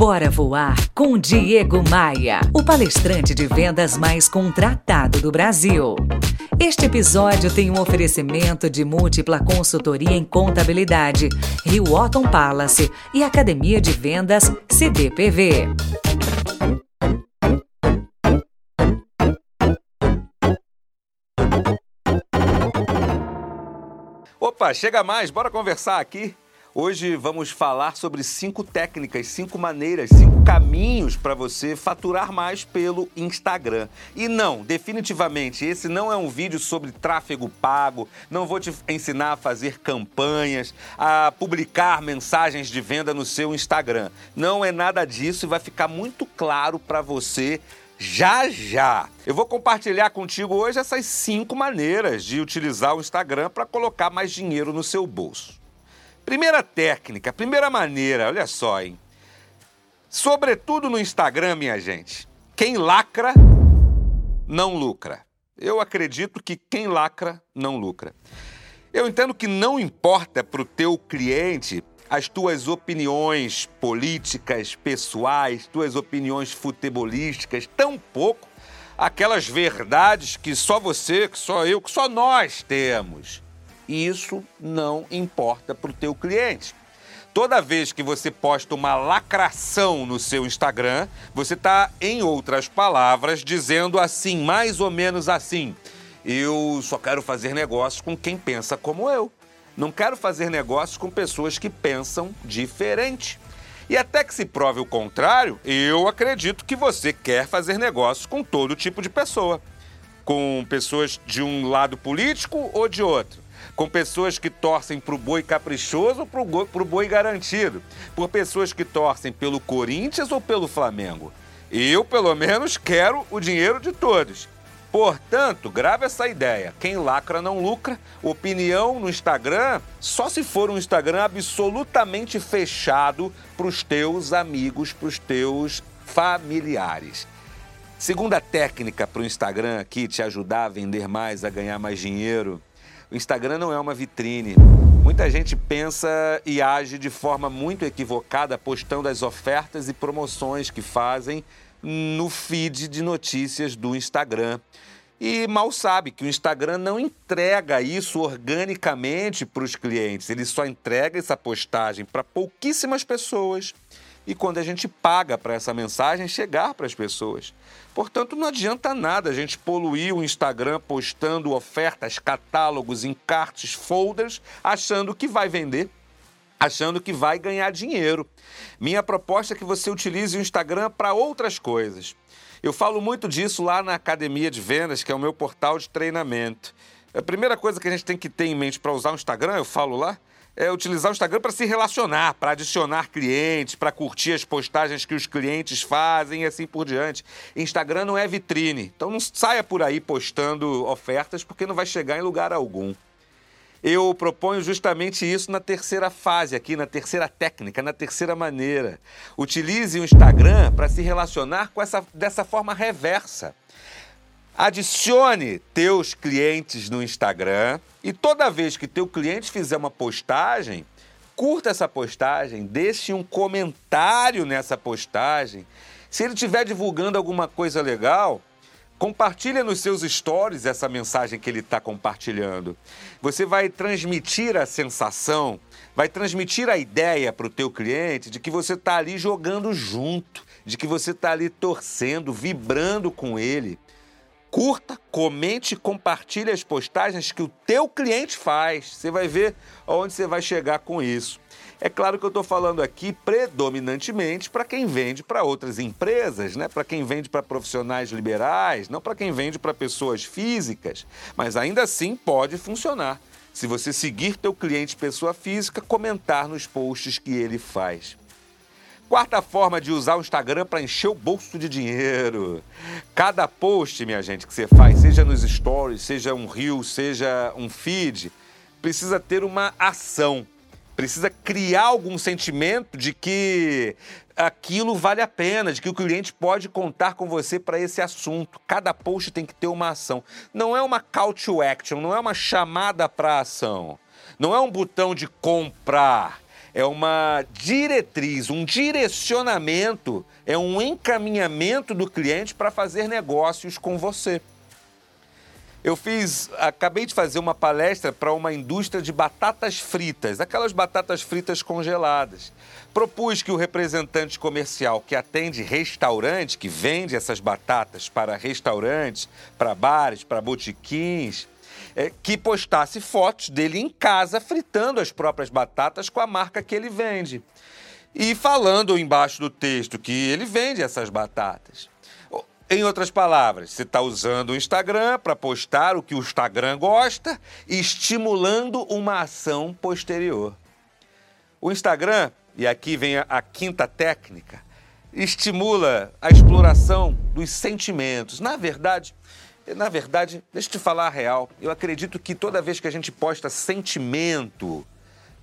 Bora voar com Diego Maia, o palestrante de vendas mais contratado do Brasil. Este episódio tem um oferecimento de múltipla consultoria em contabilidade, Rio Otton Palace e Academia de Vendas CDPV. Opa, chega mais, bora conversar aqui. Hoje vamos falar sobre cinco técnicas, cinco maneiras, cinco caminhos para você faturar mais pelo Instagram. E não, definitivamente, esse não é um vídeo sobre tráfego pago. Não vou te ensinar a fazer campanhas, a publicar mensagens de venda no seu Instagram. Não é nada disso e vai ficar muito claro para você já já. Eu vou compartilhar contigo hoje essas cinco maneiras de utilizar o Instagram para colocar mais dinheiro no seu bolso. Primeira técnica, primeira maneira, olha só, hein? Sobretudo no Instagram, minha gente, quem lacra não lucra. Eu acredito que quem lacra não lucra. Eu entendo que não importa para o teu cliente as tuas opiniões políticas, pessoais, tuas opiniões futebolísticas, tampouco aquelas verdades que só você, que só eu, que só nós temos. E isso não importa para o teu cliente. Toda vez que você posta uma lacração no seu Instagram, você está, em outras palavras, dizendo assim, mais ou menos assim: eu só quero fazer negócios com quem pensa como eu. Não quero fazer negócios com pessoas que pensam diferente. E até que se prove o contrário, eu acredito que você quer fazer negócios com todo tipo de pessoa. Com pessoas de um lado político ou de outro com pessoas que torcem para o boi caprichoso ou para o boi garantido, por pessoas que torcem pelo Corinthians ou pelo Flamengo. Eu, pelo menos, quero o dinheiro de todos. Portanto, grave essa ideia. Quem lacra não lucra. Opinião no Instagram, só se for um Instagram absolutamente fechado para os teus amigos, para os teus familiares. Segunda técnica para o Instagram aqui te ajudar a vender mais, a ganhar mais dinheiro, o Instagram não é uma vitrine. Muita gente pensa e age de forma muito equivocada postando as ofertas e promoções que fazem no feed de notícias do Instagram. E mal sabe que o Instagram não entrega isso organicamente para os clientes, ele só entrega essa postagem para pouquíssimas pessoas e quando a gente paga para essa mensagem chegar para as pessoas. Portanto, não adianta nada a gente poluir o Instagram postando ofertas, catálogos, encartes, folders, achando que vai vender, achando que vai ganhar dinheiro. Minha proposta é que você utilize o Instagram para outras coisas. Eu falo muito disso lá na Academia de Vendas, que é o meu portal de treinamento. A primeira coisa que a gente tem que ter em mente para usar o Instagram, eu falo lá, é, utilizar o Instagram para se relacionar, para adicionar clientes, para curtir as postagens que os clientes fazem e assim por diante. Instagram não é vitrine, então não saia por aí postando ofertas porque não vai chegar em lugar algum. Eu proponho justamente isso na terceira fase aqui, na terceira técnica, na terceira maneira. Utilize o Instagram para se relacionar com essa, dessa forma reversa. Adicione teus clientes no Instagram e toda vez que teu cliente fizer uma postagem, curta essa postagem, deixe um comentário nessa postagem. Se ele estiver divulgando alguma coisa legal, compartilha nos seus stories essa mensagem que ele está compartilhando. Você vai transmitir a sensação, vai transmitir a ideia para o teu cliente de que você está ali jogando junto, de que você está ali torcendo, vibrando com ele. Curta, comente compartilhe as postagens que o teu cliente faz. Você vai ver aonde você vai chegar com isso. É claro que eu estou falando aqui predominantemente para quem vende para outras empresas, né? para quem vende para profissionais liberais, não para quem vende para pessoas físicas. Mas ainda assim pode funcionar. Se você seguir teu cliente pessoa física, comentar nos posts que ele faz. Quarta forma de usar o Instagram para encher o bolso de dinheiro. Cada post, minha gente, que você faz, seja nos stories, seja um reel, seja um feed, precisa ter uma ação. Precisa criar algum sentimento de que aquilo vale a pena, de que o cliente pode contar com você para esse assunto. Cada post tem que ter uma ação. Não é uma call to action, não é uma chamada para ação. Não é um botão de comprar é uma diretriz, um direcionamento, é um encaminhamento do cliente para fazer negócios com você. Eu fiz, acabei de fazer uma palestra para uma indústria de batatas fritas, aquelas batatas fritas congeladas. Propus que o representante comercial que atende restaurante, que vende essas batatas para restaurantes, para bares, para botiquins, é, que postasse fotos dele em casa fritando as próprias batatas com a marca que ele vende. E falando embaixo do texto que ele vende essas batatas. Em outras palavras, você está usando o Instagram para postar o que o Instagram gosta, estimulando uma ação posterior. O Instagram, e aqui vem a, a quinta técnica, estimula a exploração dos sentimentos. Na verdade, na verdade, deixa eu te falar a real. Eu acredito que toda vez que a gente posta sentimento,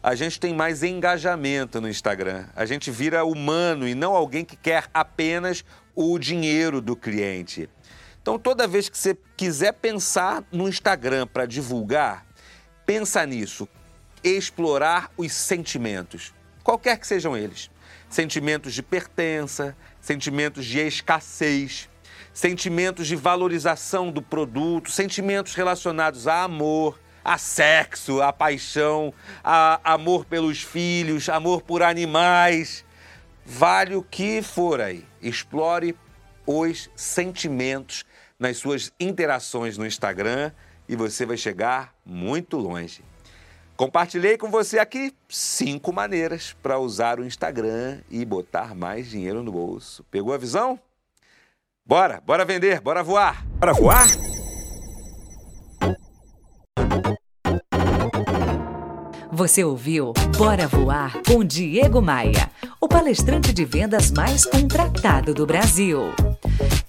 a gente tem mais engajamento no Instagram. A gente vira humano e não alguém que quer apenas o dinheiro do cliente. Então, toda vez que você quiser pensar no Instagram para divulgar, pensa nisso. Explorar os sentimentos, qualquer que sejam eles. Sentimentos de pertença, sentimentos de escassez, sentimentos de valorização do produto, sentimentos relacionados a amor, a sexo, a paixão, a amor pelos filhos, amor por animais. Vale o que for aí. Explore os sentimentos nas suas interações no Instagram e você vai chegar muito longe. Compartilhei com você aqui cinco maneiras para usar o Instagram e botar mais dinheiro no bolso. Pegou a visão? Bora, bora vender, bora voar. Bora voar? Você ouviu Bora Voar com Diego Maia, o palestrante de vendas mais contratado do Brasil.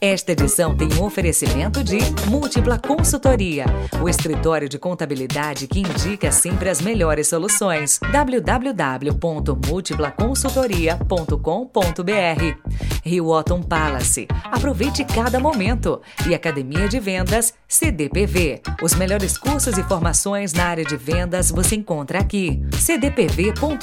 Esta edição tem um oferecimento de Múltipla Consultoria, o escritório de contabilidade que indica sempre as melhores soluções. www.multiplaconsultoria.com.br Rio Otton Palace. Aproveite cada momento. E Academia de Vendas CDPV. Os melhores cursos e formações na área de vendas você encontra aqui. cdpv.com.br